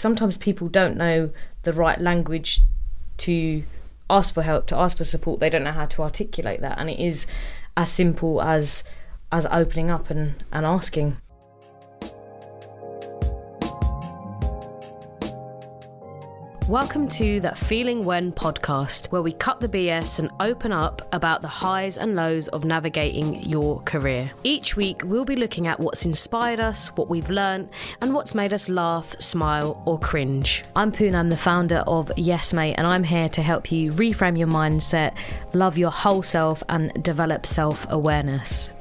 sometimes people don't know the right language to ask for help, to ask for support. They don't know how to articulate that, and it is as simple as as opening up and, and asking. Welcome to the Feeling When podcast, where we cut the BS and open up about the highs and lows of navigating your career. Each week, we'll be looking at what's inspired us, what we've learned, and what's made us laugh, smile, or cringe. I'm Poonam, the founder of Yes Mate, and I'm here to help you reframe your mindset, love your whole self, and develop self awareness.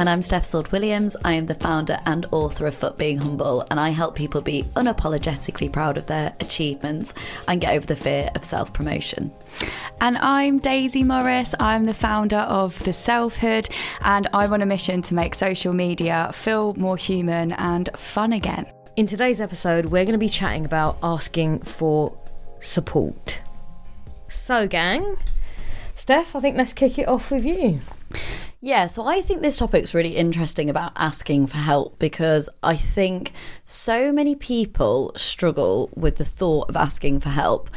And I'm Steph Sword Williams. I am the founder and author of Foot Being Humble, and I help people be unapologetically proud of their achievements and get over the fear of self promotion. And I'm Daisy Morris. I'm the founder of The Selfhood, and I'm on a mission to make social media feel more human and fun again. In today's episode, we're going to be chatting about asking for support. So, gang, Steph, I think let's kick it off with you. Yeah, so I think this topic's really interesting about asking for help because I think so many people struggle with the thought of asking for help.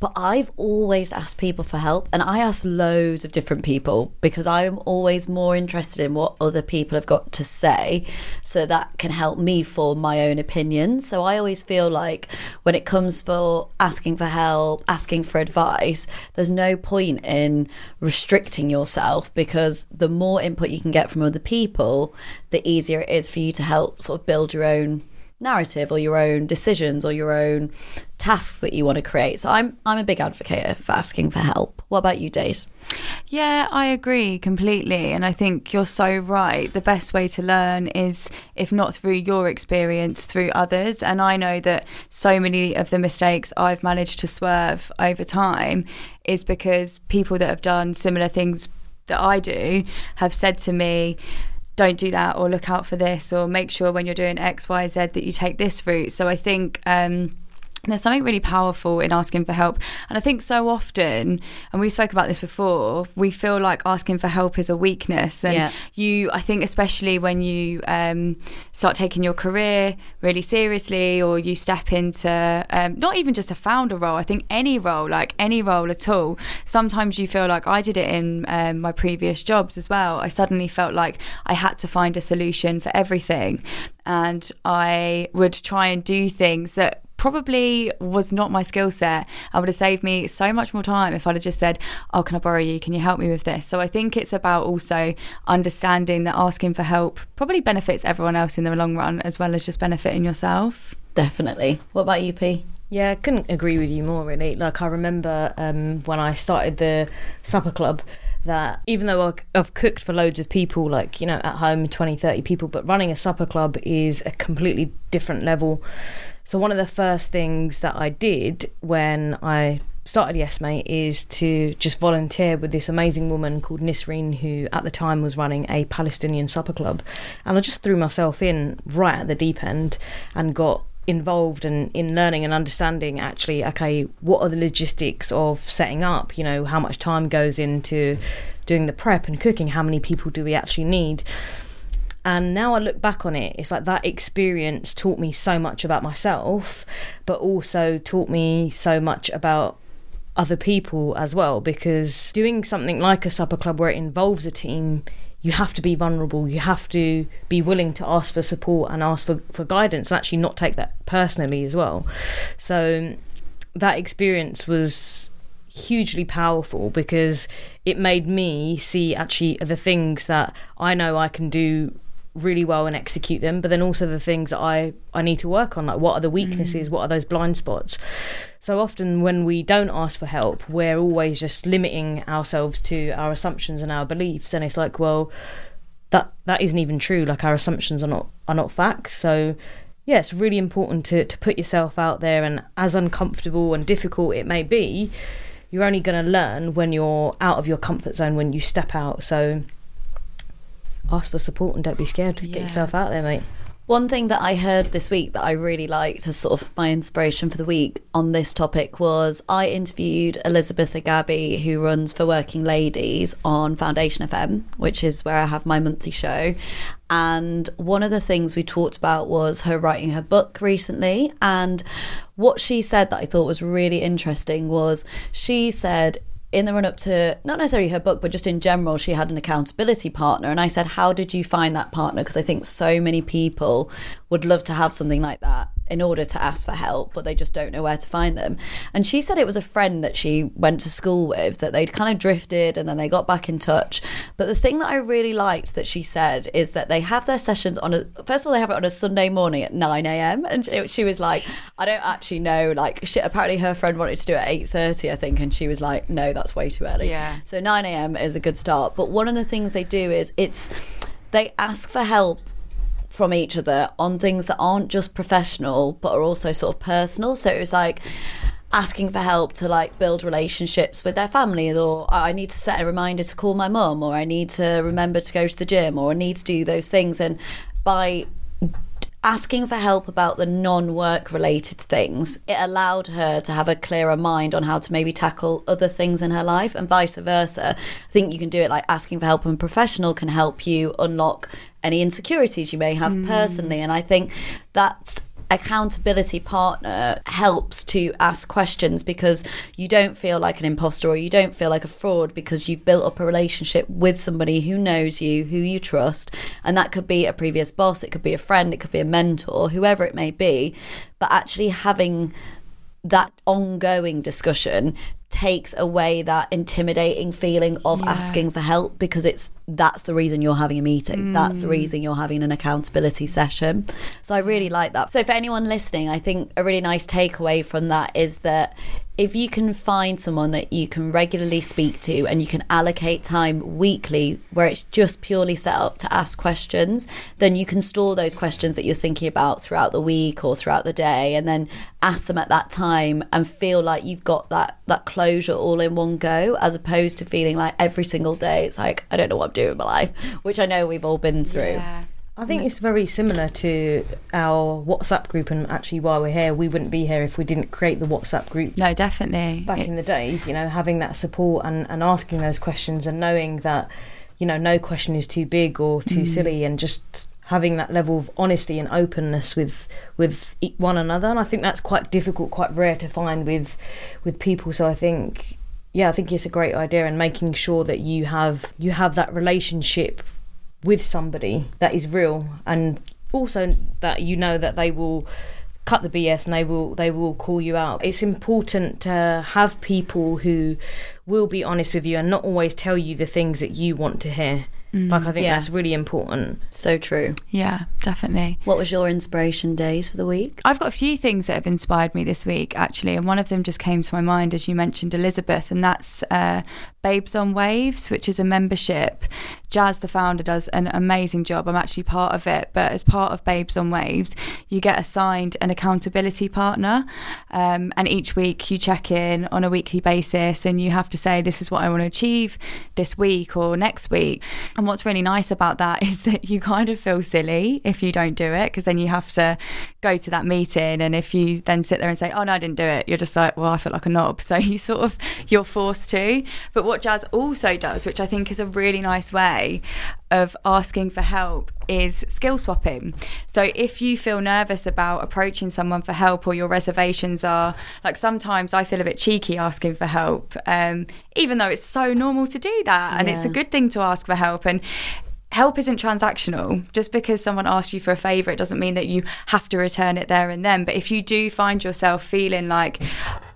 But I've always asked people for help, and I ask loads of different people because I'm always more interested in what other people have got to say so that can help me form my own opinion. So I always feel like when it comes for asking for help, asking for advice, there's no point in restricting yourself because the more input you can get from other people, the easier it is for you to help sort of build your own narrative or your own decisions or your own tasks that you want to create. So I'm I'm a big advocate for asking for help. What about you, Days? Yeah, I agree completely. And I think you're so right. The best way to learn is, if not through your experience, through others. And I know that so many of the mistakes I've managed to swerve over time is because people that have done similar things that I do have said to me, don't do that or look out for this or make sure when you're doing X, Y, Z that you take this route. So I think um, there's something really powerful in asking for help. And I think so often, and we spoke about this before, we feel like asking for help is a weakness. And Yeah. you, I think, especially when you um, start taking your career really seriously or you step into um, not even just a founder role, I think any role, like any role at all, sometimes you feel like I did it in um, my previous jobs as well. I suddenly felt like I had to find a solution for everything. And I would try and do things that probably was not my skill set. I would have saved me so much more time if I'd have just said, Oh, can I borrow you? Can you help me with this? So I think it's about also understanding that asking for help probably benefits everyone else in the long run as well as just benefiting yourself. Definitely. What about you, P? Yeah, I couldn't agree with you more, really. Like, I remember um, when I started the supper club that even though I- I've cooked for loads of people, like, you know, at home, 20, 30 people, but running a supper club is a completely different level. So, one of the first things that I did when I started Yes Mate is to just volunteer with this amazing woman called Nisreen, who at the time was running a Palestinian supper club. And I just threw myself in right at the deep end and got involved in, in learning and understanding actually okay what are the logistics of setting up? You know how much time goes into doing the prep and cooking? How many people do we actually need and now I look back on it, it's like that experience taught me so much about myself, but also taught me so much about other people as well. Because doing something like a supper club where it involves a team, you have to be vulnerable, you have to be willing to ask for support and ask for, for guidance and actually not take that personally as well. So that experience was hugely powerful because it made me see actually the things that I know I can do really well and execute them but then also the things that I I need to work on like what are the weaknesses mm. what are those blind spots? So often when we don't ask for help we're always just limiting ourselves to our assumptions and our beliefs and it's like well that that isn't even true like our assumptions are not are not facts. So yeah it's really important to to put yourself out there and as uncomfortable and difficult it may be you're only going to learn when you're out of your comfort zone when you step out. So ask for support and don't be scared Yeah. get yourself out there mate One thing that I heard this week that I really liked as sort of my inspiration for the week on this topic was I interviewed Elizabeth Agabi, who runs for Working Ladies on Foundation FM, which is where I have my monthly show. And one of the things we talked about was her writing her book recently. And what she said that I thought was really interesting was she said in the run up to not necessarily her book, but just in general, she had an accountability partner. And I said, How did you find that partner? Because I think so many people would love to have something like that in order to ask for help, but they just don't know where to find them. And she said it was a friend that she went to school with, that they'd kind of drifted and then they got back in touch. But the thing that I really liked that she said is that they have their sessions on a, first of all, they have it on a Sunday morning at 9 a.m. And she, she was like, I don't actually know, like, shit, apparently her friend wanted to do it at 8.30, I think. And she was like, no, that's way too early. Yeah. So 9 a.m. is a good start. But one of the things they do is it's, they ask for help from each other on things that aren't just professional but are also sort of personal. So it was like asking for help to like build relationships with their families or I need to set a reminder to call my mum or I need to remember to go to the gym or I need to do those things and by asking for help about the non-work related things it allowed her to have a clearer mind on how to maybe tackle other things in her life and vice versa i think you can do it like asking for help and professional can help you unlock any insecurities you may have mm. personally and i think that's accountability partner helps to ask questions because you don't feel like an imposter or you don't feel like a fraud because you've built up a relationship with somebody who knows you, who you trust. And that could be a previous boss, it could be a friend, it could be a mentor, whoever it may be. But actually having that ongoing discussion takes away that intimidating feeling of yeah. asking for help because it's that's the reason you're having a meeting mm. that's the mm. reason you're having an accountability session so i really like that so for anyone listening i think a really nice takeaway from that is that if you can find someone that you can regularly speak to and you can allocate time weekly where it's just purely set up to ask questions, then you can store those questions that you're thinking about throughout the week or throughout the day and then ask them at that time and feel like you've got that that closure all in one go as opposed to feeling like every single day it's like I don't know what I'm doing in my life, which I know we've all been through. Yeah. I think it's very similar to our WhatsApp group, and actually, while we're here, we wouldn't be here if we didn't create the WhatsApp group. No, definitely. Back it's... in the days, you know, having that support and, and asking those questions and knowing that, you know, no question is too big or too mm. silly, and just having that level of honesty and openness with with one another. And I think that's quite difficult, quite rare to find with with people. So I think, yeah, I think it's a great idea, and making sure that you have you have that relationship with somebody that is real and also that you know that they will cut the BS and they will they will call you out. It's important to have people who will be honest with you and not always tell you the things that you want to hear. Mm, like I think yeah. that's really important. So true. Yeah, definitely. What was your inspiration days for the week? I've got a few things that have inspired me this week actually, and one of them just came to my mind as you mentioned Elizabeth, and that's uh, Babes on Waves, which is a membership. Jazz, the founder, does an amazing job. I'm actually part of it, but as part of Babes on Waves, you get assigned an accountability partner, um, and each week you check in on a weekly basis, and you have to say, "This is what I want to achieve this week or next week." And what's really nice about that is that you kind of feel silly if you don't do it, because then you have to go to that meeting, and if you then sit there and say, "Oh no, I didn't do it," you're just like, "Well, I feel like a knob." So you sort of you're forced to, but what Jazz also does, which I think is a really nice way of asking for help, is skill swapping. So if you feel nervous about approaching someone for help or your reservations are like sometimes I feel a bit cheeky asking for help, um, even though it's so normal to do that and yeah. it's a good thing to ask for help. And help isn't transactional. Just because someone asks you for a favour, it doesn't mean that you have to return it there and then. But if you do find yourself feeling like,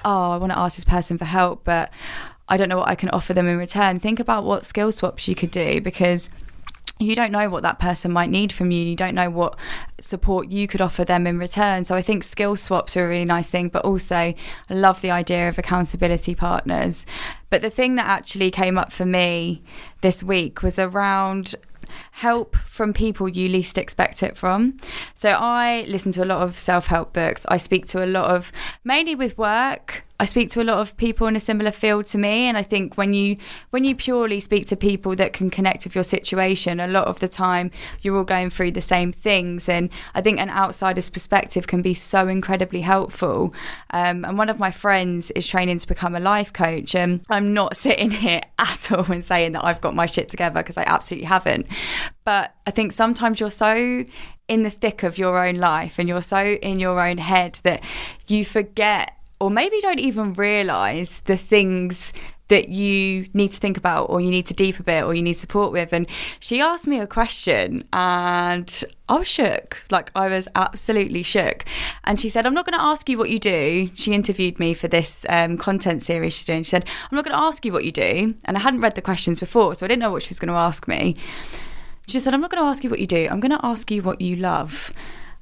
oh, I want to ask this person for help, but I don't know what I can offer them in return. Think about what skill swaps you could do because you don't know what that person might need from you. You don't know what support you could offer them in return. So I think skill swaps are a really nice thing, but also I love the idea of accountability partners. But the thing that actually came up for me this week was around help from people you least expect it from. So I listen to a lot of self help books. I speak to a lot of, mainly with work, I speak to a lot of people in a similar field to me, and I think when you when you purely speak to people that can connect with your situation, a lot of the time you're all going through the same things, and I think an outsider's perspective can be so incredibly helpful. Um, and one of my friends is training to become a life coach, and I'm not sitting here at all and saying that I've got my shit together because I absolutely haven't. But I think sometimes you're so in the thick of your own life and you're so in your own head that you forget or maybe don't even realize the things that you need to think about or you need to deep a bit or you need support with. And she asked me a question and I was shook. Like I was absolutely shook. And she said I'm not going to ask you what you do. She interviewed me for this um, content series she's doing. She said I'm not going to ask you what you do. And I hadn't read the questions before so I didn't know what she was going to ask me. She said I'm not going to ask you what you do. I'm going to ask you what you love.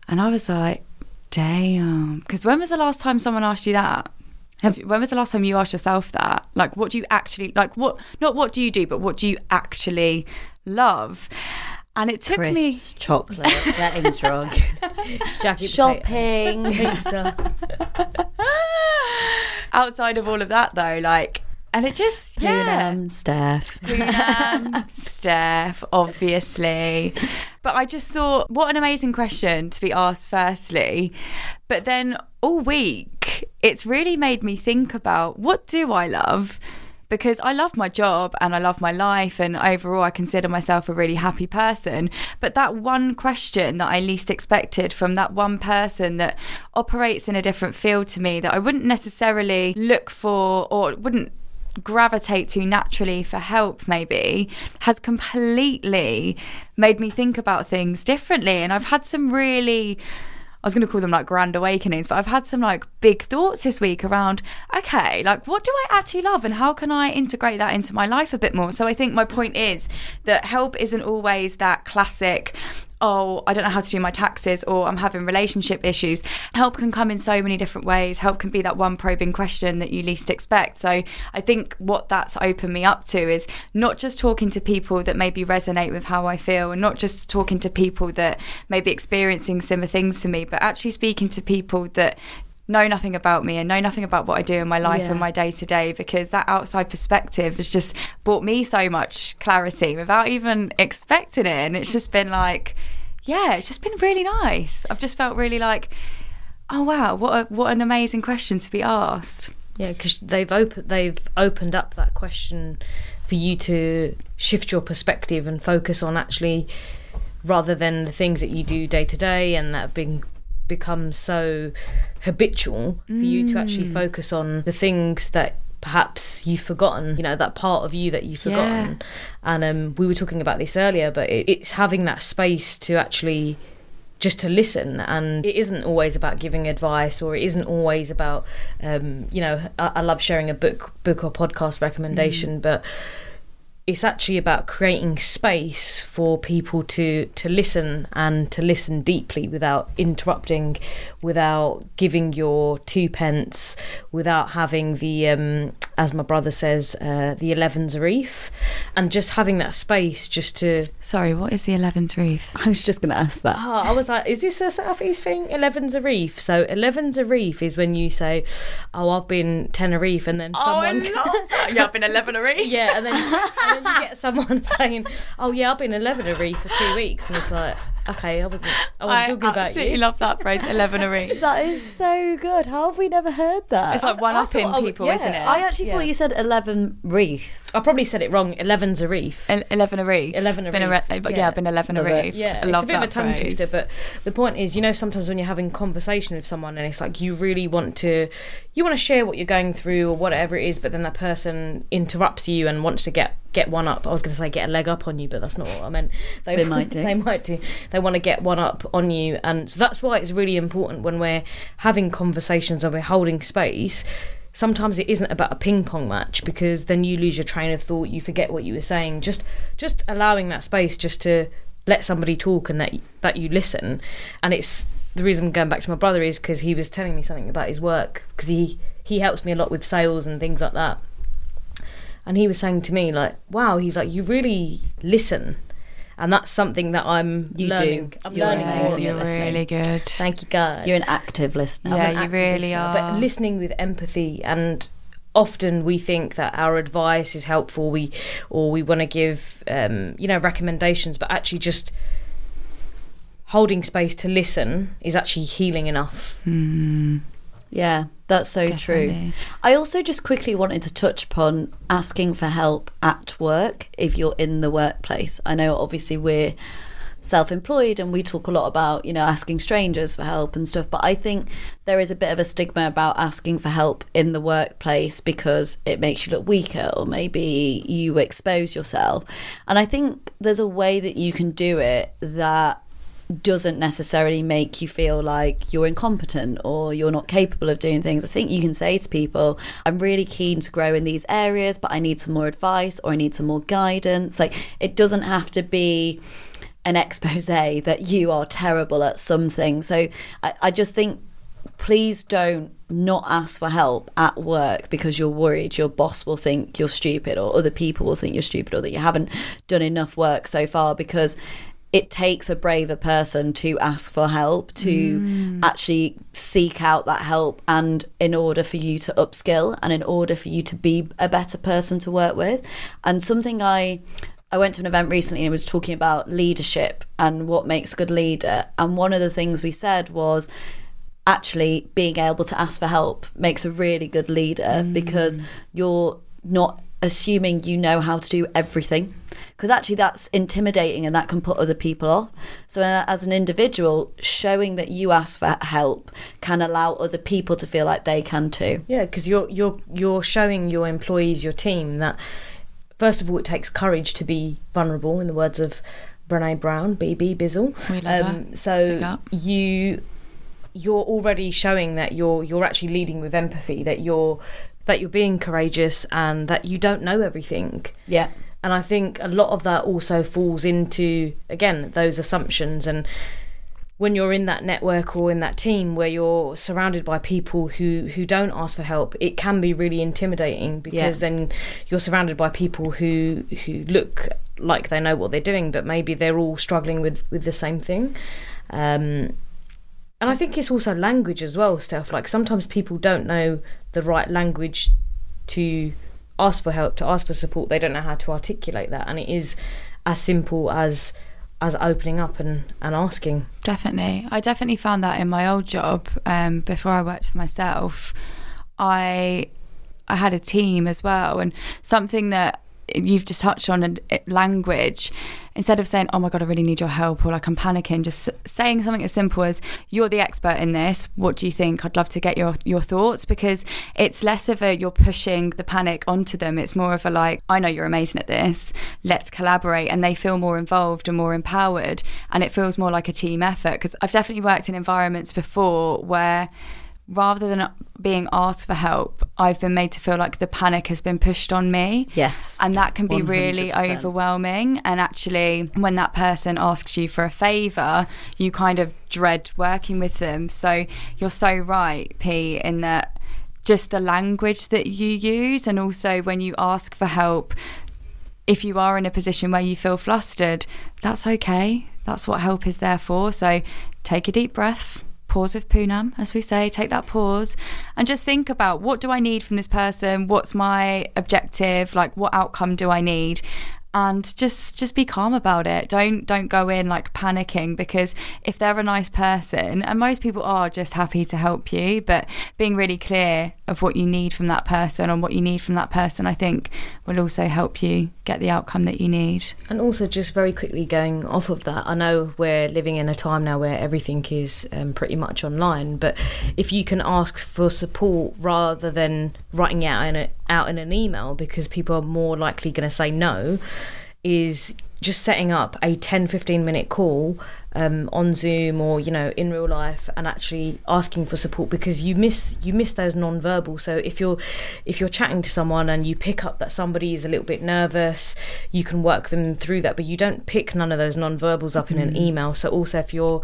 And I was like Damn. Because when was the last time someone asked you that? Have, when was the last time you asked yourself that? Like, what do you actually like? What not what do you do, but what do you actually love? And it took Crisps, me chocolate, getting drunk, Jackie shopping. pizza. outside of all of that, though. Like, and it just yeah. Poonam, Steph. Poonam, Steph, obviously. But I just thought, what an amazing question to be asked, firstly. But then all week, it's really made me think about what do I love? Because I love my job and I love my life, and overall, I consider myself a really happy person. But that one question that I least expected from that one person that operates in a different field to me that I wouldn't necessarily look for or wouldn't gravitate to naturally for help maybe has completely made me think about things differently and I've had some really I was going to call them like grand awakenings, but I've had some like big thoughts this week around, okay, like what do I actually love and how can I integrate that into my life a bit more? So I think my point is that help isn't always that classic, oh, I don't know how to do my taxes or I'm having relationship issues. Help can come in so many different ways. Help can be that one probing question that you least expect. So I think what that's opened me up to is not just talking to people that maybe resonate with how I feel and not just talking to people that may be experiencing similar things to me, but actually speaking to people that know nothing about me and know nothing about what I do in my life Yeah. and my day to day because that outside perspective has just brought me so much clarity without even expecting it. And it's just been like, yeah, it's just been really nice. I've just felt really like, oh wow, what a, what an amazing question to be asked. Yeah, because they've opened they've opened up that question for you to shift your perspective and focus on actually rather than the things that you do day to day and that have been become so habitual for you to actually focus on the things that perhaps you've forgotten you know that part of you that you've forgotten. And um, we were talking about this earlier but it, it's having that space to actually just to listen. And it isn't always about giving advice or it isn't always about um, you know I, I love sharing a book book or podcast recommendation but it's actually about creating space for people to to listen and to listen deeply without interrupting without giving your two pence without having the um, as my brother says uh, the 11 reef, and just having that space just to Sorry, what is the 11th reef? I was just going to ask that. Oh, I was like, is this a Southeast thing? 11 reef. So 11 reef is when you say, oh, I've been Tenerife, and then someone. yeah, I've been 11 a reef. yeah, and then, and then you get someone saying, oh, yeah, I've been 11 Zarif for two weeks. And it's like, okay, I wasn't, I wasn't talking about absolutely you. love that phrase, 11 a reef. That is so good. How have we never heard that? It's like one I upping thought I would- people, yeah, isn't it? I actually Yeah. thought you said 11 reef. I probably said it wrong. 11 Zarif. El- 11 a reef. 11 a been reef, re- but yeah. yeah, I've been 11 a Love it. reef. Yeah, I it's love a bit of a that tongue phrase. twister, but the point is, you know, sometimes when you're having conversation with someone and it's like you really want to, you want to share what you're going through or whatever it is, but then that person interrupts you and wants to get get one up. I was going to say get a leg up on you, but that's not what I meant. They, They might do. They might do. They want to get one up on you, and so that's why it's really important when we're having conversations and we're holding space. Sometimes it isn't about a ping pong match because then you lose your train of thought. You forget what you were saying. Just just allowing that space just to let somebody talk and that that you listen. And it's the reason I'm going back to my brother is because he was telling me something about his work because he he helps me a lot with sales and things like that. And he was saying to me like, "Wow," he's like, "You really listen." and that's something that I'm You do. learning. I'm You're learning amazing more. you're listening. really good. Thank you, guys. You're an active listener. Yeah, I'm you really listener, are. But listening with empathy and often we think that our advice is helpful we or we want to give um, you know recommendations but actually just holding space to listen is actually healing enough Yeah, that's so true. I also just quickly wanted to touch upon asking for help at work if you're in the workplace. I know obviously we're self employed and we talk a lot about, you know, asking strangers for help and stuff, but I think there is a bit of a stigma about asking for help in the workplace because it makes you look weaker or maybe you expose yourself. And I think there's a way that you can do it that doesn't necessarily make you feel like you're incompetent or you're not capable of doing things. I think you can say to people, I'm really keen to grow in these areas, but I need some more advice or I need some more guidance. Like, it doesn't have to be an expose that you are terrible at something. So I, I just think please don't not ask for help at work because you're worried your boss will think you're stupid or other people will think you're stupid or that you haven't done enough work so far because it takes a braver person to ask for help to mm. actually seek out that help and in order for you to upskill and in order for you to be a better person to work with. And something i I went to an event recently and it was talking about leadership and what makes a good leader. And one of the things we said was actually being able to ask for help makes a really good leader mm. because you're not assuming you know how to do everything because actually that's intimidating and that can put other people off. So uh, as an individual showing that you ask for help can allow other people to feel like they can too. Yeah because you're you're you're showing your employees your team that first of all it takes courage to be vulnerable in the words of Brene Brown BB Bizzle. We love her. Um, so you you're already showing that you're you're actually leading with empathy that you're that you're being courageous and that you don't know everything. Yeah. And I think a lot of that also falls into again those assumptions. And when you're in that network or in that team where you're surrounded by people who who don't ask for help it can be really intimidating because Yeah. then you're surrounded by people who who look like they know what they're doing but maybe they're all struggling with with the same thing. Um and I think it's also language as well, Steph. Like sometimes people don't know the right language to ask for help, to ask for support. They don't know how to articulate that, and it is as simple as as opening up and and asking. Definitely. I definitely found that in my old job um, before I worked for myself. I I had a team as well, and something that you've just touched on language instead of saying oh my god i really need your help or like i'm panicking just saying something as simple as you're the expert in this. What do you think? I'd love to get your your thoughts because it's less of a you're pushing the panic onto them. It's more of a like i know you're amazing at this. Let's collaborate and they feel more involved and more empowered and it feels more like a team effort because i've definitely worked in environments before where rather than being asked for help i've been made to feel like the panic has been pushed on me. Yes. And that can be really 100%. overwhelming. And actually when that person asks you for a favor you kind of dread working with them. So you're so right p in that just the language that you use and also when you ask for help if you are in a position where you feel flustered that's okay. That's what help is there for. So take a deep breath pause with Poonam, as we say, take that pause and just think about what do I need from this person? What's my objective? Like what outcome do I need? And just just be calm about it. Don't don't go in like panicking because if they're a nice person, and most people are just happy to help you, but being really clear of what you need from that person and what you need from that person, I think will also help you get the outcome that you need. And also, just very quickly going off of that, I know we're living in a time now where everything is um, pretty much online. But if you can ask for support rather than writing it out in a, out in an email, because people are more likely going to say no, is just setting up a 10 15 minute call um, on zoom or you know in real life and actually asking for support because you miss you miss those non-verbal. So if you're if you're chatting to someone and you pick up that somebody is a little bit nervous you can work them through that. But you don't pick none of those non-verbals up in an email. So also if you're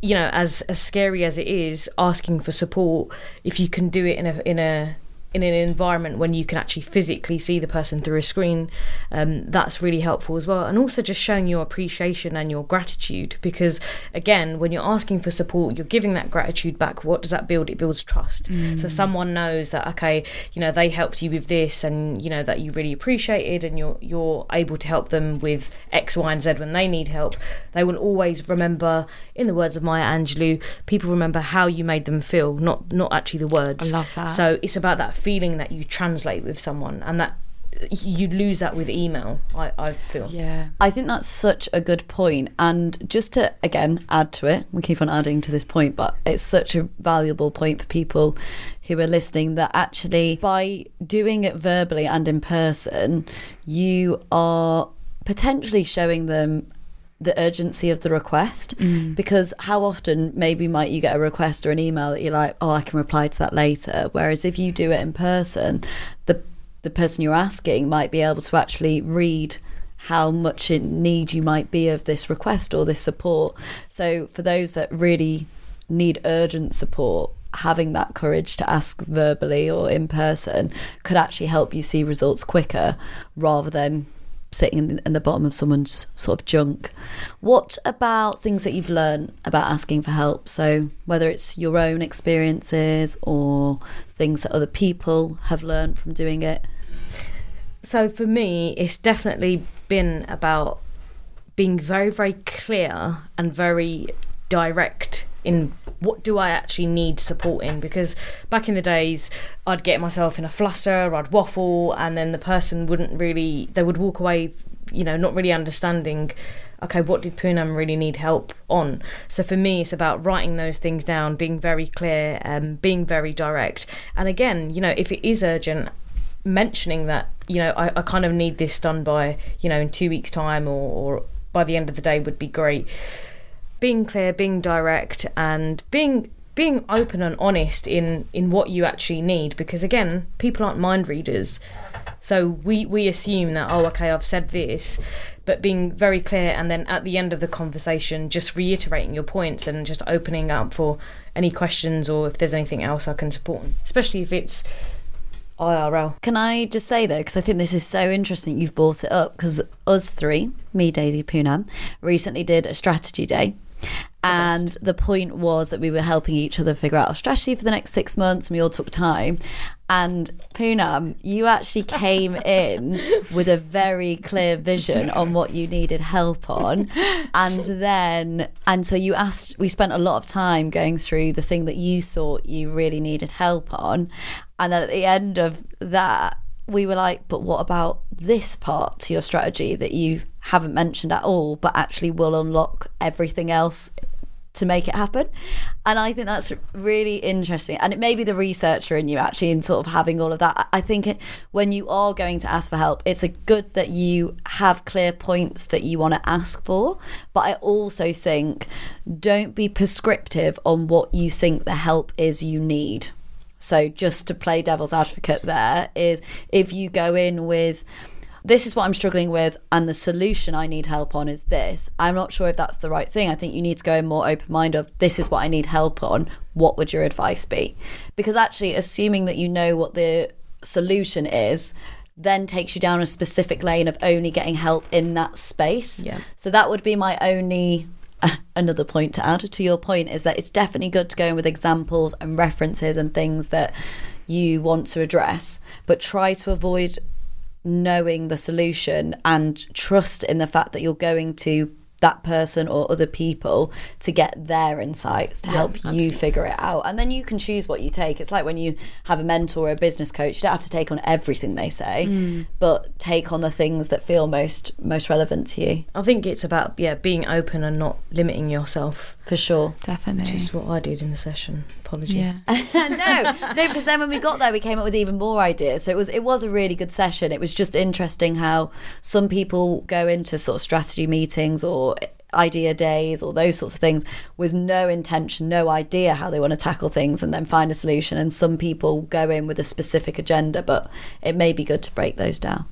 you know as as scary as it is asking for support if you can do it in a in a in an environment when you can actually physically see the person through a screen, um, that's really helpful as well. And also just showing your appreciation and your gratitude because, again, when you're asking for support, you're giving that gratitude back. What does that build? It builds trust. Mm. So someone knows that, okay, you know, they helped you with this and, you know, that you really appreciated and you're, you're able to help them with X, Y, and Z when they need help. They will always remember, in the words of Maya Angelou, people remember how you made them feel, not, not actually the words. I love that. So it's about that feeling that you translate with someone and that you lose that with email I, I feel. Yeah. I think that's such a good point and just to again add to it we keep on adding to this point but it's such a valuable point for people who are listening that actually by doing it verbally and in person you are potentially showing them the urgency of the request. Mm. because how often maybe might you get a request or an email that you're like oh I can reply to that later. Whereas if you do it in person the the person you're asking might be able to actually read how much in need you might be of this request or this support. So for those that really need urgent support having that courage to ask verbally or in person could actually help you see results quicker rather than sitting in the, in the bottom of someone's sort of junk. What about things that you've learned about asking for help? So, whether it's your own experiences or things that other people have learned from doing it? So, for me, it's definitely been about being very, very clear and very direct in what do I actually need support in? Because back in the days, I'd get myself in a fluster, I'd waffle, and then the person wouldn't really, they would walk away, you know, not really understanding. Okay, what did Poonam really need help on? So for me, it's about writing those things down, being very clear, um, being very direct. And again, you know, if it is urgent, mentioning that, you know, I, I kind of need this done by, you know, in two weeks' time or, or by the end of the day would be great being clear, being direct, and being being open and honest in in what you actually need. Because again, people aren't mind readers, so we we assume that oh, okay, I've said this, but being very clear, and then at the end of the conversation, just reiterating your points and just opening up for any questions or if there's anything else I can support, especially if it's IRL. Can I just say though, because I think this is so interesting, you've brought it up because us three, me, Daisy, Poonam, recently did a strategy day and the point was that we were helping each other figure out our strategy for the next six months and we all took time and Poonam, you actually came in with a very clear vision on what you needed help on. And then, and so you asked, we spent a lot of time going through the thing that you thought you really needed help on. And then at the end of that, we were like, but what about this part to your strategy that you haven't mentioned at all, but actually will unlock everything else to make it happen. And I think that's really interesting. And it may be the researcher in you actually in sort of having all of that. I think when you are going to ask for help, it's a good that you have clear points that you want to ask for. But I also think don't be prescriptive on what you think the help is you need. So just to play devil's advocate there is if you go in with this is what I'm struggling with, and the solution I need help on is this. I'm not sure if that's the right thing. I think you need to go in more open mind of this is what I need help on. What would your advice be? Because actually, assuming that you know what the solution is, then takes you down a specific lane of only getting help in that space. Yeah. So that would be my only another point to add to your point is that it's definitely good to go in with examples and references and things that you want to address, but try to avoid knowing the solution and trust in the fact that you're going to that person or other people to get their insights to yeah, help absolutely. you figure it out. And then you can choose what you take. It's like when you have a mentor or a business coach, you don't have to take on everything they say, mm. but take on the things that feel most most relevant to you. I think it's about yeah, being open and not limiting yourself. For sure. Definitely. Which is what I did in the session. Apologies. Yeah. no, no, because then when we got there, we came up with even more ideas. So it was it was a really good session. It was just interesting how some people go into sort of strategy meetings or idea days or those sorts of things with no intention, no idea how they want to tackle things and then find a solution. And some people go in with a specific agenda, but it may be good to break those down.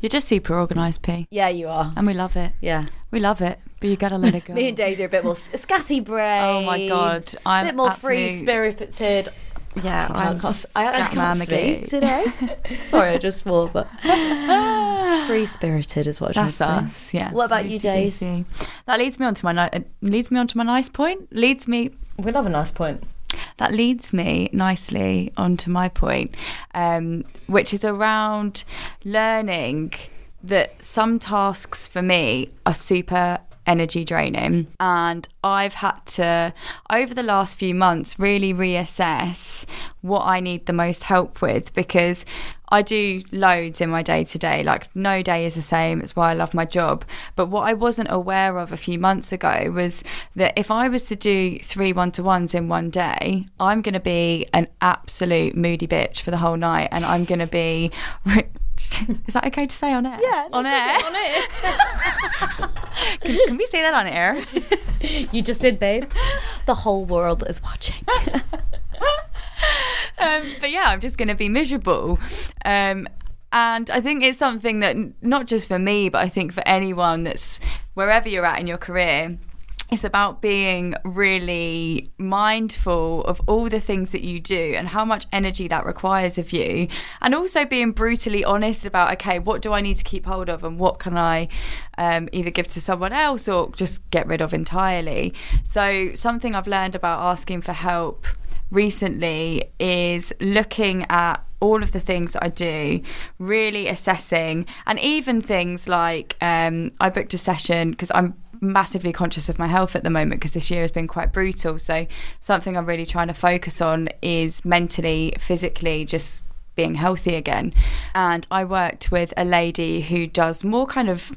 You're just super organised, P. Yeah, you are. And we love it. Yeah. We love it. But you gotta let it go. Me and Daisy are a bit more scatty brain. Oh my god, I'm a bit more free spirited. Yeah, I I'm can't, I actually can't speak today. Sorry, I just swore, but free spirited is what I was That's us. Yeah. What about you, Daisy? Loosey-goosey. That leads me on to my ni- leads me on to my nice point. Leads me We love a nice point. that leads me nicely onto my point, um, which is around learning that some tasks for me are super energy draining. And I've had to over the last few months really reassess what I need the most help with because I do loads in my day to day like no day is the same. It's why I love my job. But what I wasn't aware of a few months ago was that if I was to do three one-to-ones in one day I'm going to be an absolute moody bitch for the whole night and I'm going to be is that okay to say on air? Yeah, no, on air. On it. Can, can we say that on air? you just did, babes. The whole world is watching. um, but yeah, I'm just going to be miserable. Um, and I think it's something that not just for me, but I think for anyone that's wherever you're at in your career. It's about being really mindful of all the things that you do and how much energy that requires of you. And also being brutally honest about, okay, what do I need to keep hold of and what can I um, either give to someone else or just get rid of entirely. So, something I've learned about asking for help recently is looking at all of the things I do, really assessing, and even things like um, I booked a session because I'm massively conscious of my health at the moment because this year has been quite brutal. So, something I'm really trying to focus on is mentally, physically, just being healthy again. And I worked with a lady who does more kind of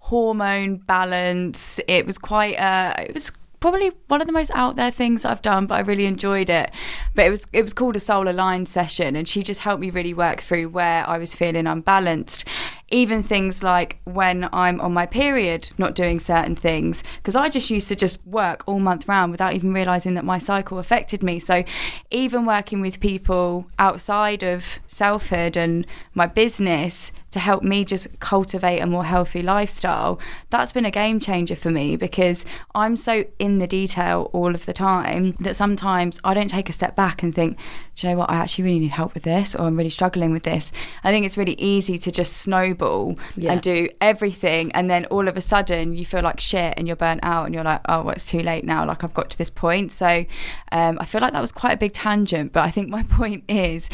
hormone balance. It was quite uh it was probably one of the most out there things I've done, but I really enjoyed it. But it was it was called a soul aligned session, and she just helped me really work through where I was feeling unbalanced. Even things like when I'm on my period, not doing certain things, because I just used to just work all month round without even realizing that my cycle affected me. So, even working with people outside of selfhood and my business to help me just cultivate a more healthy lifestyle, that's been a game changer for me because I'm so in the detail all of the time that sometimes I don't take a step back and think, do you know what, I actually really need help with this or I'm really struggling with this. I think it's really easy to just snowball Yeah. and do everything and then all of a sudden you feel like shit and you're burnt out and you're like, oh, well, it's too late now. Like I've got to this point. So um, I feel like that was quite a big tangent, but I think my point is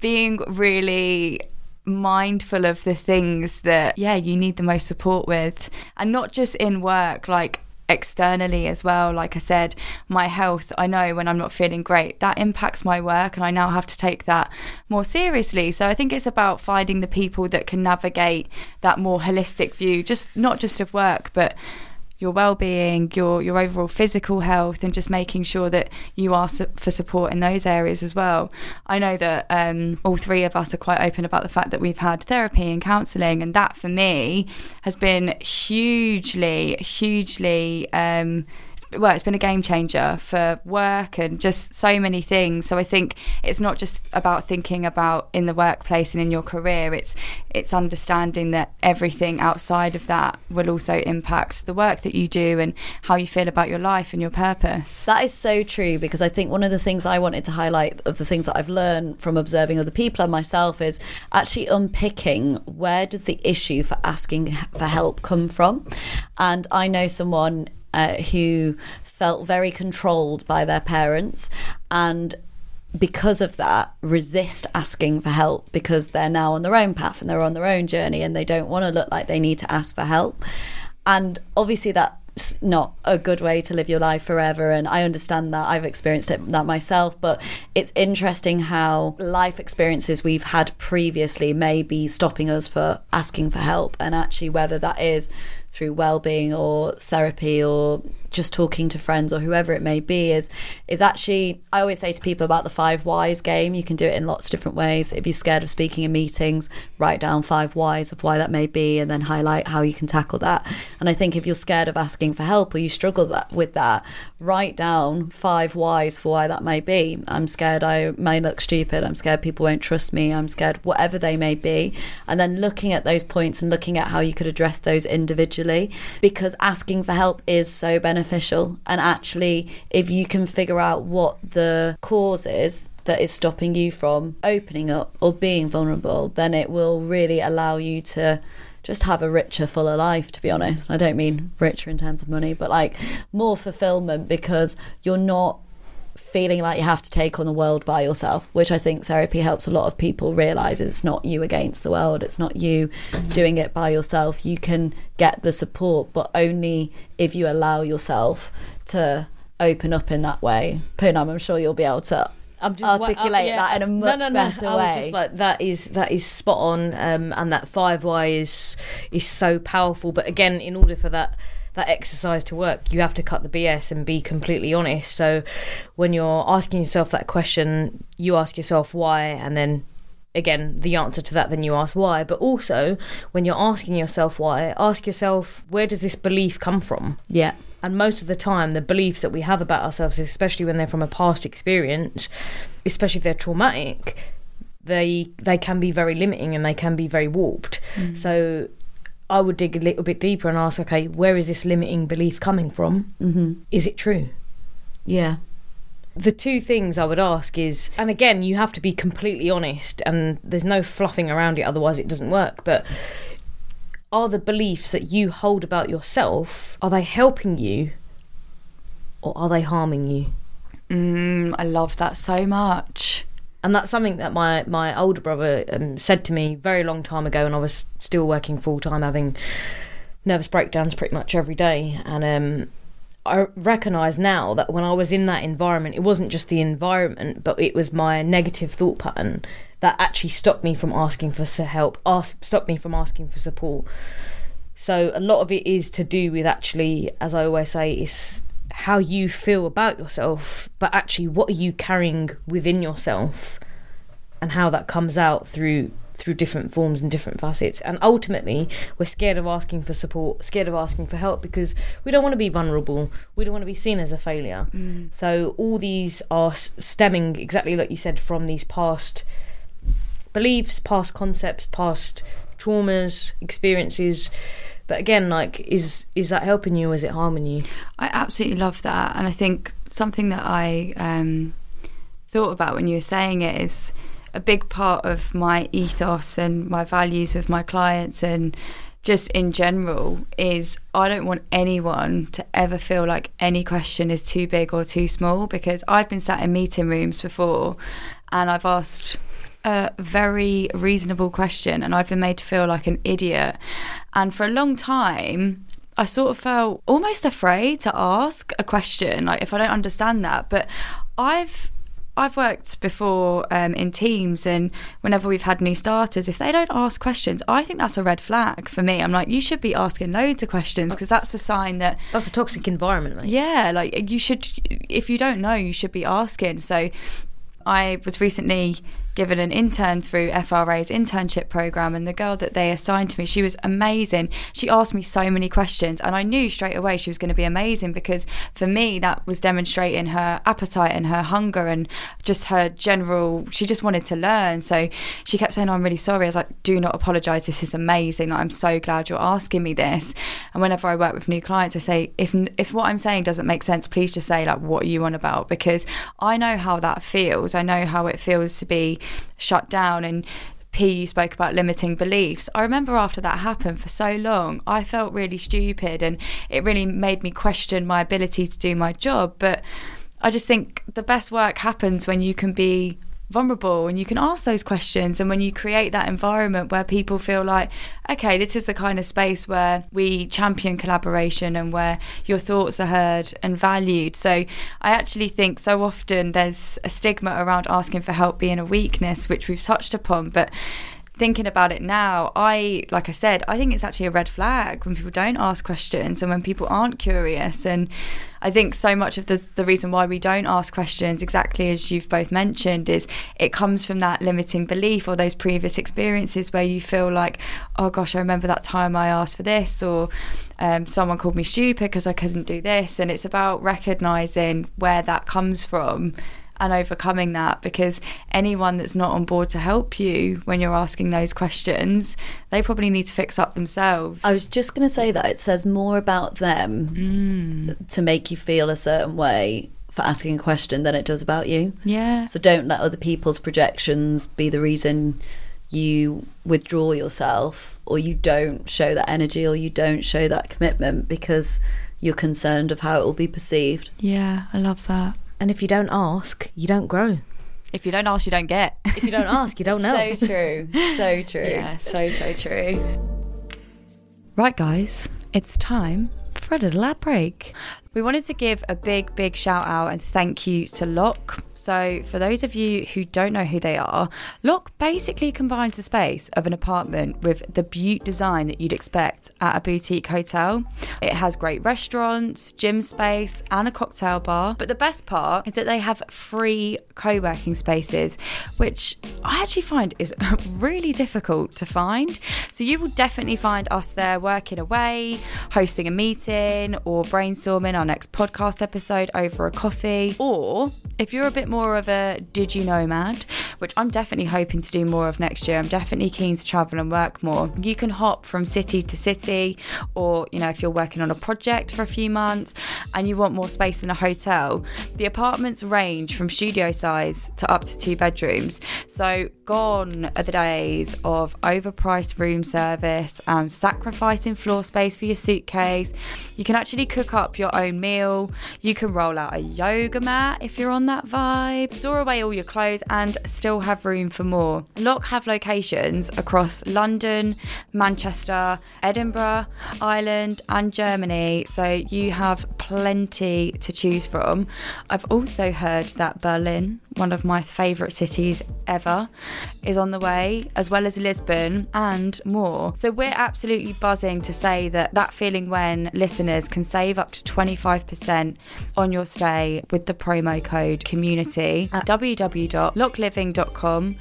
being really mindful of the things that yeah you need the most support with and not just in work like externally as well. Like i said my health i know when i'm not feeling great that impacts my work and i now have to take that more seriously. So i think it's about finding the people that can navigate that more holistic view just not just of work but your well-being, your your overall physical health, and just making sure that you ask for support in those areas as well. I know that um, all three of us are quite open about the fact that we've had therapy and counselling, and that for me has been hugely, hugely. Um, well, it's been a game changer for work and just so many things. So I think it's not just about thinking about in the workplace and in your career. It's it's understanding that everything outside of that will also impact the work that you do and how you feel about your life and your purpose. That is so true because I think one of the things I wanted to highlight of the things that I've learned from observing other people and myself is actually unpicking where does the issue for asking for help come from. And I know someone uh, who felt very controlled by their parents and because of that resist asking for help because they're now on their own path and they're on their own journey and they don't want to look like they need to ask for help. And obviously that's not a good way to live your life forever and i understand that i've experienced it that myself but it's interesting how life experiences we've had previously may be stopping us for asking for help and actually whether that is through well-being or therapy or just talking to friends or whoever it may be is is actually I always say to people about the five whys game you can do it in lots of different ways. If you're scared of speaking in meetings write down five whys of why that may be and then highlight how you can tackle that. And I think if you're scared of asking for help or you struggle that with that write down five whys for why that may be. I'm scared I may look stupid. I'm scared people won't trust me. I'm scared whatever they may be. And then looking at those points and looking at how you could address those individually because asking for help is so beneficial. And actually, if you can figure out what the cause is that is stopping you from opening up or being vulnerable, then it will really allow you to just have a richer, fuller life, to be honest. I don't mean richer in terms of money, but like more fulfillment because you're not feeling like you have to take on the world by yourself, which I think therapy helps a lot of people realize it's not you against the world. It's not you doing it by yourself. You can get the support, but only if you allow yourself to open up in that way. Poonam, I'm sure you'll be able to I'm just articulate yeah. that in a much no, no, no. better I way. just like that is that is spot on, um, and that five why is is so powerful. But again, in order for that that exercise to work, you have to cut the BS and be completely honest. So when you're asking yourself that question, you ask yourself why, and then again the answer to that then you ask why but also when you're asking yourself why ask yourself where does this belief come from yeah. and most of the time the beliefs that we have about ourselves especially when they're from a past experience especially if they're traumatic they they can be very limiting and they can be very warped mm. so i would dig a little bit deeper and ask okay where is this limiting belief coming from hmm is it true Yeah. the two things I would ask is, and again, you have to be completely honest, and there's no fluffing around it, otherwise it doesn't work. But are the beliefs that you hold about yourself are they helping you, or are they harming you? Mm, I love that so much. And that's something that my my older brother um, said to me very long time ago, when I was still working full time, having nervous breakdowns pretty much every day, and um, I recognise now that when I was in that environment, it wasn't just the environment, but it was my negative thought pattern that actually stopped me from asking for help, ask, stopped me from asking for support. So a lot of it is to do with actually, as I always say, is how you feel about yourself, but actually what are you carrying within yourself, and how that comes out through through different forms and different facets. And ultimately, we're scared of asking for support, scared of asking for help because we don't want to be vulnerable. We don't want to be seen as a failure. Mm. So all these are stemming exactly like you said from these past beliefs, past concepts, past traumas, experiences. But again, like, is is that helping you or is it harming you? I absolutely love that, and I think something that I um, thought about when you were saying it is a big part of my ethos and my values with my clients and just in general is I don't want anyone to ever feel like any question is too big or too small because I've been sat in meeting rooms before and I've asked a very reasonable question and I've been made to feel like an idiot. And for a long time, I sort of felt almost afraid to ask a question, like if I don't understand that. But I've I've worked before um, in teams, and whenever we've had new starters, if they don't ask questions, I think that's a red flag for me. I'm like, you should be asking loads of questions because that's a sign that That's a toxic environment, mate. yeah, like you should, if you don't know, you should be asking. So I was recently given an intern through FRA's internship program, and the girl that they assigned to me, she was amazing. She asked me so many questions, and I knew straight away she was going to be amazing because for me, that was demonstrating her appetite and her hunger and just her general, she just wanted to learn. So she kept saying, oh, I'm really sorry. I was like, do not apologize. This is amazing. Like, I'm so glad you're asking me this. And whenever I work with new clients, I say, if, if what I'm saying doesn't make sense, please just say, like, what are you on about? Because I know how that feels. I know how it feels to be shut down and P, you spoke about limiting beliefs. I remember after that happened for so long, I felt really stupid and it really made me question my ability to do my job. But I just think the best work happens when you can be vulnerable and you can ask those questions. And when you create that environment where people feel like okay this is the kind of space where we champion collaboration and where your thoughts are heard and valued. So i actually think so often there's a stigma around asking for help being a weakness which we've touched upon. But thinking about it now, I, like I said, I think it's actually a red flag when people don't ask questions and when people aren't curious. And I think so much of the, the reason why we don't ask questions, exactly as you've both mentioned, is it comes from that limiting belief or those previous experiences where you feel like, oh gosh, I remember that time I asked for this, or um, someone called me stupid because I couldn't do this. And it's about recognizing where that comes from and overcoming that because anyone that's not on board to help you when you're asking those questions, they probably need to fix up themselves. I was just going to say that it says more about them Mm. to make you feel a certain way for asking a question than it does about you. yeah. So don't let other people's projections be the reason you withdraw yourself or you don't show that energy or you don't show that commitment because you're concerned of how it will be perceived. Yeah, I love that. And if you don't ask, you don't grow. If you don't ask, you don't get. If you don't ask, you don't know. So true. So true. Yeah, so, so true. Right, guys, it's time for a little ad break. We wanted to give a big, big shout out and thank you to Locke. So, for those of you who don't know who they are, Locke basically combines the space of an apartment with the butte design that you'd expect at a boutique hotel. It has great restaurants, gym space, and a cocktail bar. But the best part is that they have free co working spaces, which I actually find is really difficult to find. So, you will definitely find us there working away, hosting a meeting, or brainstorming our next podcast episode over a coffee. Or if you're a bit more of a digi nomad, which I'm definitely hoping to do more of next year, I'm definitely keen to travel and work more. You can hop from city to city, or you know, if you're working on a project for a few months and you want more space in a hotel, the apartments range from studio size to up to two bedrooms. So, gone are the days of overpriced room service and sacrificing floor space for your suitcase. You can actually cook up your own meal. You can roll out a yoga mat if you're on that vibe. Store away all your clothes and still have room for more. Locke have locations across London, Manchester, Edinburgh, Ireland, and Germany. So you have plenty to choose from. I've also heard that Berlin, one of my favourite cities ever, is on the way, as well as Lisbon and more. So we're absolutely buzzing to say that that feeling when listeners can save up to 25% on your stay with the promo code community at www.lockeliving.com.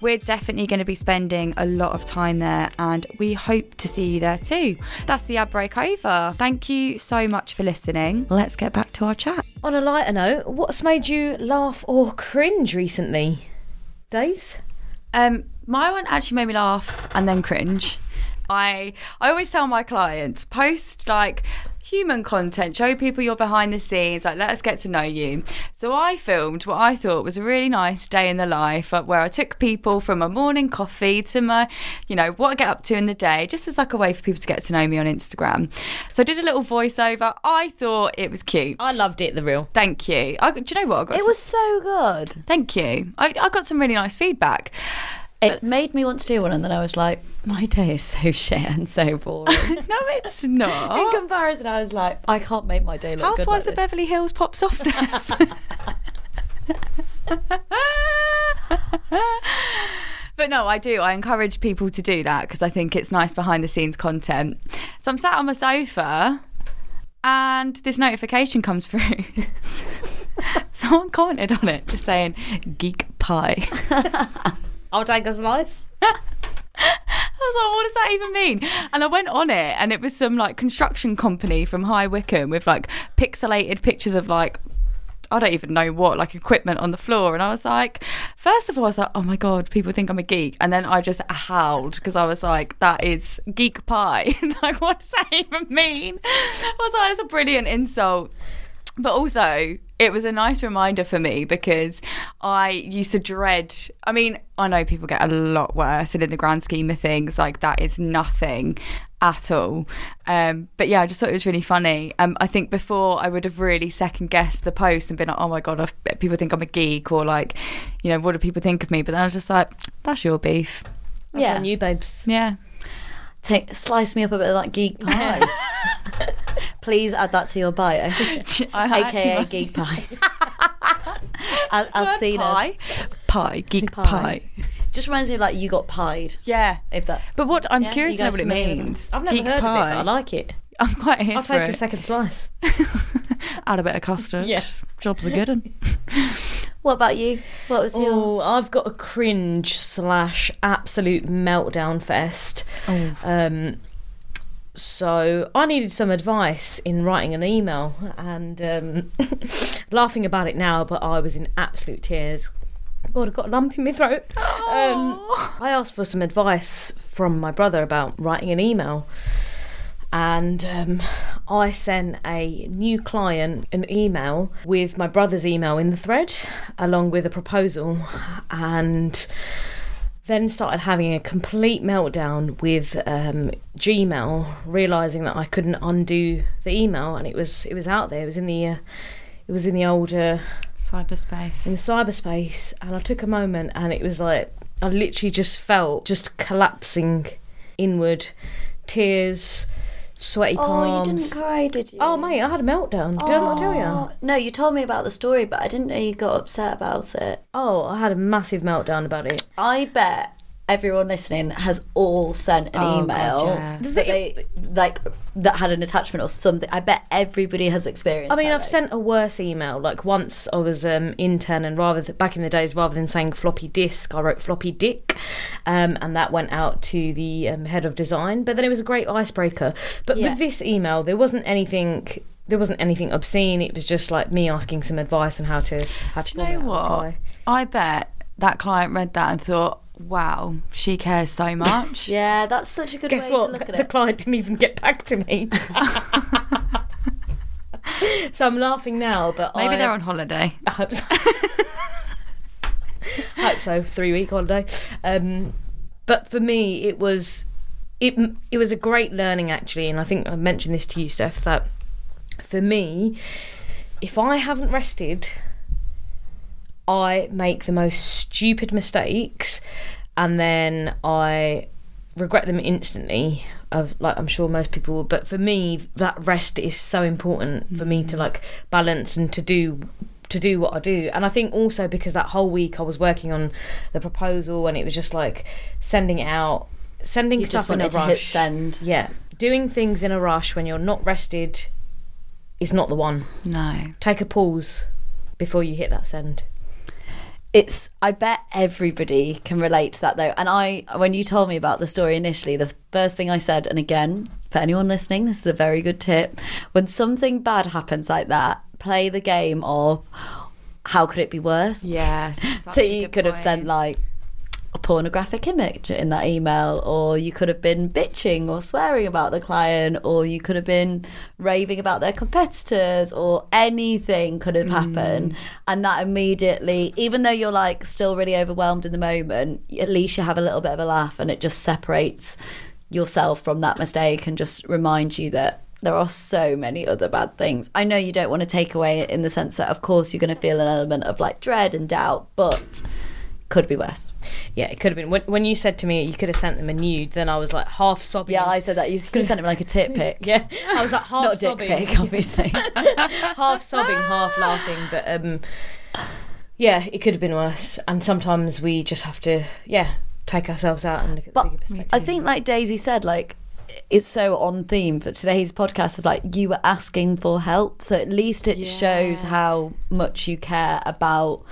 We're definitely going to be spending a lot of time there and we hope to see you there too. That's the ad break over. Thank you so much for listening. Let's get back to our chat. On a lighter note, what's made you laugh or cringe recently? Days? Um, my one actually made me laugh and then cringe. I I always tell my clients post like human content, show people your behind the scenes, like let us get to know you. So I filmed what I thought was a really nice day in the life uh, where I took people from my morning coffee to my, you know, what I get up to in the day, just as like a way for people to get to know me on Instagram. So I did a little voiceover. I thought it was cute. I loved it, the real. Thank you. I, do you know what? I got It some- was so good. Thank you. I, I got some really nice feedback. It made me want to do one, and then I was like, my day is so shit and so boring. No, it's not. In comparison, I was like, I can't make my day look Housewives good of like Beverly Hills pops off, Steph. but no, I do. I encourage people to do that because I think it's nice behind the scenes content. So I'm sat on my sofa and this notification comes through. Someone commented on it just saying geek pie. I'll take a slice. I was like, what does that even mean? And I went on it, and it was some like construction company from High Wycombe with like pixelated pictures of like. I don't even know what, like equipment on the floor. And I was like, first of all, I was like, oh my God, people think I'm a geek. And then I just howled because I was like, that is geek pie. like, what does that even mean? I was like, that's a brilliant insult. But also, it was a nice reminder for me because I used to dread. I mean, I know people get a lot worse, and in the grand scheme of things, like that is nothing at all. Um, but yeah, I just thought it was really funny. Um, I think before I would have really second guessed the post and been like, oh my God, I- people think I'm a geek, or like, you know, what do people think of me? But then I was just like, that's your beef. That's Yeah. on you, babes. Yeah. Take slice me up a bit of that geek pie. Please add that to your bio, I aka actually- geek pie. as as Word seen as pie, pie, geek Pie. pie. just reminds me of like you got pied. Yeah. If that But what I'm Yeah, curious you to know guys what it familiar with means. I've never Geek heard pie. of it, but I like it. I'm quite here I'll for take it. a second slice. Add a bit of custard. Yeah. Job's are good one. What about you? What was your? Oh, I've got a cringe slash absolute meltdown fest. Oh. Um, so I needed some advice in writing an email and um, laughing about it now, but I was in absolute tears. God, I've got a lump in my throat. Um, I asked for some advice from my brother about writing an email. And um, I sent a new client an email with my brother's email in the thread, along with a proposal. And then started having a complete meltdown with um, Gmail, realizing that I couldn't undo the email, and it was it was out there. It was in the uh, it was in the old uh, Cyberspace. in the cyberspace, and I took a moment, and it was like I literally just felt just collapsing inward, tears, sweaty Oh, you didn't cry, did you? Oh mate, I had a meltdown. Did I not tell you? No, you told me about the story, but I didn't know you got upset about it. Oh, I had a massive meltdown about it. I bet everyone listening has all sent an Oh, email God, yeah. that they like that had an attachment or something. I bet everybody has experienced. I mean, that, I've like- sent a worse email. Like once I was um, intern, and rather th- back in the days, rather than saying floppy disk, I wrote floppy dick, um, and that went out to the um, head of design. But then it was a great icebreaker. But Yeah. with this email, there wasn't anything. There wasn't anything obscene. It was just like me asking some advice on how to how to Do you know format what? reply. I bet that client read that and thought, wow, she cares so much. Yeah, that's such a good Guess way what? to look at The it. client didn't even get back to me. so I'm laughing now, but Maybe I, they're on holiday. I hope so. I hope so. Three week holiday. Um, but for me, it was it it was a great learning actually, and I think I mentioned this to you, Steph. That for me, if I haven't rested, I make the most stupid mistakes, and then I regret them instantly. Of like I'm sure most people will, but for me, that rest is so important for me to mm-hmm. like balance and to do to do what I do. And I think also because that whole week I was working on the proposal and it was just like sending it out, sending You stuff in a rush. hit send. Yeah, doing things in a rush when you're not rested is not the one. No. Take a pause before you hit that send. It's. I bet everybody can relate to that though. And I, when you told me about the story initially, the first thing I said, and again, for anyone listening, this is a very good tip. When something bad happens like that, play the game of how could it be worse. Yes. so you could have point. sent like a pornographic image in that email or you could have been bitching or swearing about the client or you could have been raving about their competitors or anything could have happened mm. and that immediately even though you're like still really overwhelmed in the moment at least you have a little bit of a laugh and it just separates yourself from that mistake and just remind you that there are so many other bad things. I know you don't want to take away it in the sense that, of course, you're going to feel an element of like dread and doubt, but could be worse. Yeah, it could have been. When, when you said to me you could have sent them a nude, then I was like half sobbing. Yeah, I said that. You could have sent him like a tit pic. Yeah, I was like half Not a dick sobbing, pic, obviously. half sobbing, half laughing. But um, yeah, it could have been worse. And sometimes we just have to, yeah, take ourselves out and look at But the bigger perspective. I think, like Daisy said, like it's so on theme for today's podcast of like you were asking for help, so at least it shows how much you care about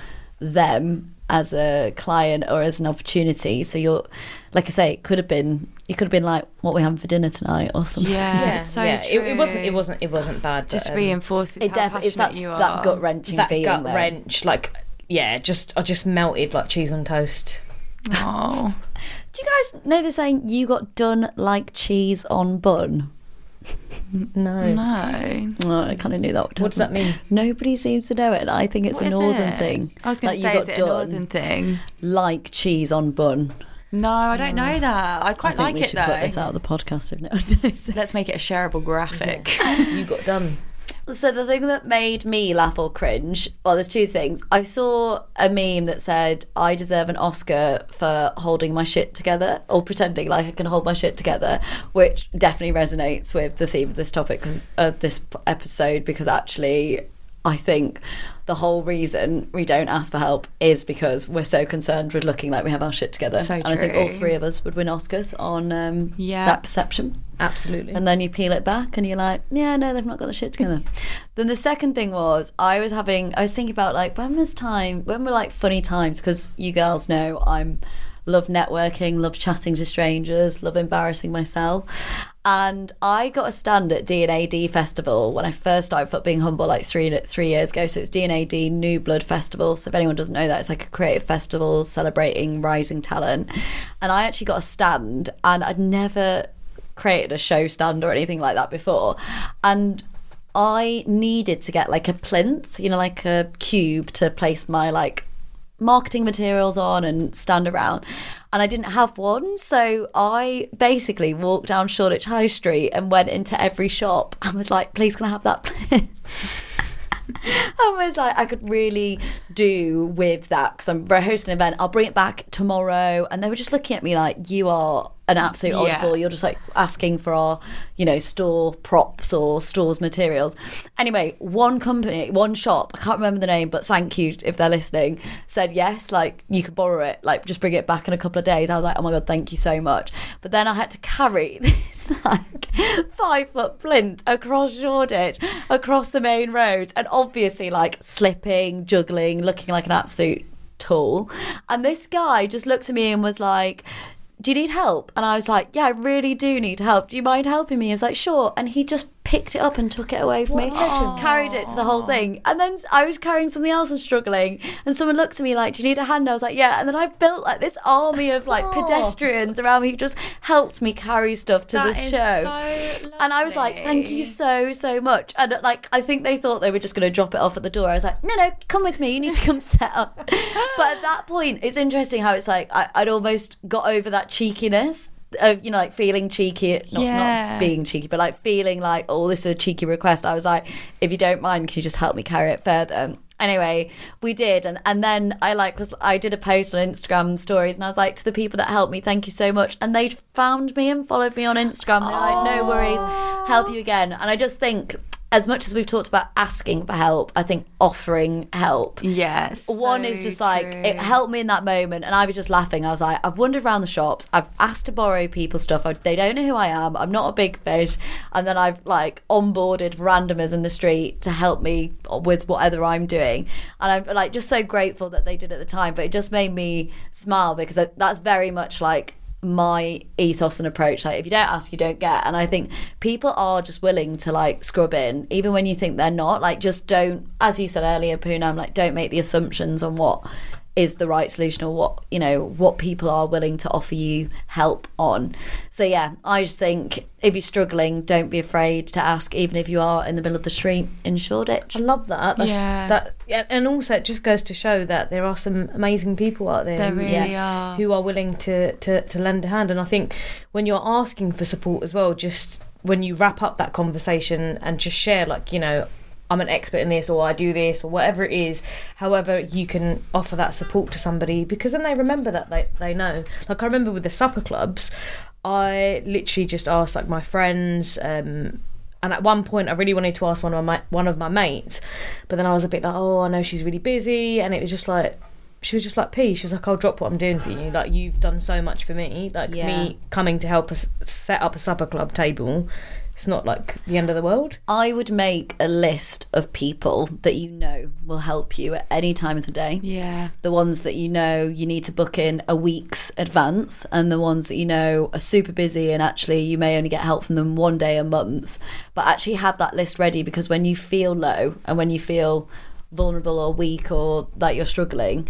them as a client or as an opportunity. So you're, like I say, it could have been you could have been like, "What we having for dinner tonight?" or something. Yeah, yeah, so yeah. It, it wasn't. It wasn't. It wasn't bad. Just but, um, reinforces It how definitely it's that passionate that gut wrenching that feeling. gut wrench. Like, yeah, just I just melted like cheese on toast. Oh. Do you guys know the saying "you got done like cheese on bun"? No. No. Oh, I kind of knew that. Would What does that mean? Nobody seems to know it. I think it's What a northern it? thing. I was going Like, to you say, is got it a northern thing? like cheese on bun. No, I don't know that. I I quite think like we it should cut this out of the podcast if no one knows it. Let's make it a shareable graphic. You got done. So the thing that made me laugh or cringe, well, there's two things. I saw a meme that said I deserve an Oscar for holding my shit together or pretending like I can hold my shit together, which definitely resonates with the theme of this topic because of uh, this episode. Because actually, I think the whole reason we don't ask for help is because we're so concerned with looking like we have our shit together. So and I think all three of us would win Oscars on um, Yeah. that perception. Absolutely. And then you peel it back and you're like, yeah, no, they've not got the shit together. then the second thing was, I was having, I was thinking about like, when was time, when were like funny times? Because you girls know I'm love networking, love chatting to strangers, love embarrassing myself. And I got a stand at D&AD Festival when I first started Being Humble like three three years ago. So it's D&AD New Blood Festival. So if anyone doesn't know that, it's like a creative festival celebrating rising talent. And I actually got a stand and I'd never created a show stand or anything like that before. And I needed to get like a plinth, you know, like a cube to place my like marketing materials on and stand around. And I didn't have one. So I basically walked down Shoreditch High Street and went into every shop and was like, please, can I have that? I was like, I could really do with that because I'm hosting an event. I'll bring it back tomorrow. And they were just looking at me like, you are an absolute Yeah. oddball. You're just like asking for our, you know, store props or stores materials. Anyway, one company, one shop, I can't remember the name, but thank you if they're listening, said yes, like you could borrow it, like just bring it back in a couple of days. I was like, oh my God, thank you so much. But then I had to carry this like five foot plinth across Shoreditch, across the main roads, and obviously like slipping, juggling, looking like an absolute tool. And this guy just looked at me and was like, do you need help? And I was like, yeah, I really do need help. Do you mind helping me? He was like, sure. And he just picked it up and took it away from me, carried it to the whole thing. And then I was carrying something else and struggling. And someone looked at me like, do you need a hand? And I was like, yeah. And then I built like this army of like oh. pedestrians around me who just helped me carry stuff to That this show. so and I was like, thank you so, so much. And like, I think they thought they were just going to drop it off at the door. I was like, no, no, come with me. You need to come set up. but at that point, it's interesting how it's like, I, I'd almost got over that cheekiness. Of, you know, like feeling cheeky, not, Yeah. not being cheeky, but like feeling like, oh, this is a cheeky request. I was like, if you don't mind, can you just help me carry it further? Anyway, we did, and and then I like was I did a post on Instagram stories, and I was like to the people that helped me, thank you so much, and they found me and followed me on Instagram. They're like, no worries, help you again, and I just think. As much as we've talked about asking for help, I think offering help. Yes. one so is just like true. it helped me in that moment and i was just laughing. I was like i've wandered around the shops. I've asked to borrow people's stuff. I, they don't know who i am. I'm not a big fish. And then i've like onboarded randomers in the street to help me with whatever i'm doing. And i'm like just so grateful that they did at the time but it just made me smile because that- that's very much like my ethos and approach like if you don't ask you don't get. And i think people are just willing to like scrub in even when you think they're not. Like just don't as you said earlier poonam like don't make the assumptions on what is the right solution or what you know what people are willing to offer you help on so yeah i just think if you're struggling don't be afraid to ask even if you are in the middle of the street in shoreditch I love that. That's, Yeah. That yeah, and also it just goes to show that there are some amazing people out there. There who- really are. who are willing to, to, to lend a hand. And I think when you're asking for support as well, just when you wrap up that conversation and just share, like, you know, I'm an expert in this or I do this or whatever it is, however you can offer that support to somebody because then they remember that they, they know. Like, I remember with the supper clubs, I literally just asked, like, my friends, um, and at one point, I really wanted to ask one of my one of my mates, but then I was a bit like, oh, I know she's really busy, and it was just like, she was just like, P. She was like, I'll drop what I'm doing for you. Like you've done so much for me. Like Yeah. me coming to help us set up a supper club table. It's not like the end of the world. I would make a list of people that you know will help you at any time of the day. Yeah. The ones that you know you need to book in a week's advance, and the ones that you know are super busy and actually you may only get help from them one day a month. But actually have that list ready because when you feel low and when you feel vulnerable or weak or like you're struggling,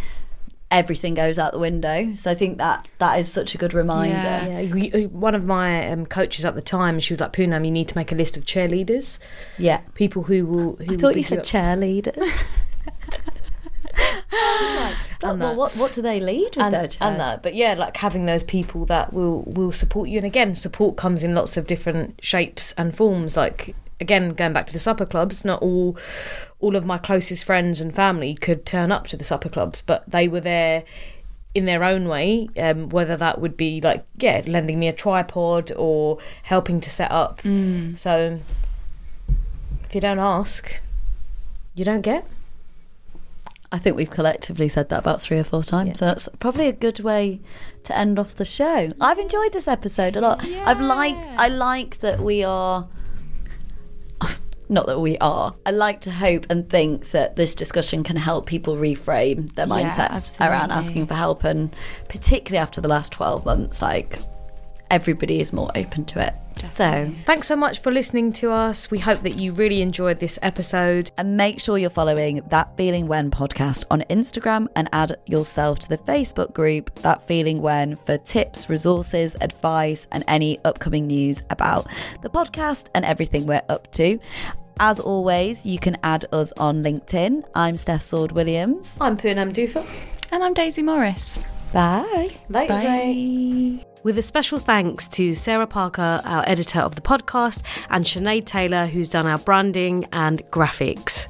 everything goes out the window. So I think that that is such a good reminder. Yeah. Yeah, one of my um, coaches at the time, she was like, Poonam, you need to make a list of cheerleaders, Yeah. people who will. Who I will thought you said up. cheerleaders. But, And well, what what do they lead with and, their chairs? and that. But yeah, like having those people that will will support you. And again, support comes in lots of different shapes and forms. Like again, going back to the supper clubs, not all all of my closest friends and family could turn up to the supper clubs, but they were there in their own way. Um, whether that would be like yeah, lending me a tripod or helping to set up. So if you don't ask, you don't get. I think we've collectively said that about three or four times. Yeah. So that's probably a good way to end off the show. I've enjoyed this episode a lot. I've like I like that we are not that we are. I like to hope and think that this discussion can help people reframe their Yeah, mindsets around asking for help, and particularly after the last 12 months, like everybody is more open to it. So, Thanks so much for listening to us. We hope that you really enjoyed this episode. and make sure you're following That Feeling When podcast on Instagram and add yourself to the Facebook group That Feeling When for tips, resources, advice, and any upcoming news about the podcast and everything we're up to. As always, you can add us on LinkedIn. I'm Steph Sword Williams. I'm Poonam Dufa. And I'm Daisy Morris. Bye. Later, Bye. With a special thanks to Sarah Parker, our editor of the podcast, and Sinead Taylor, who's done our branding and graphics.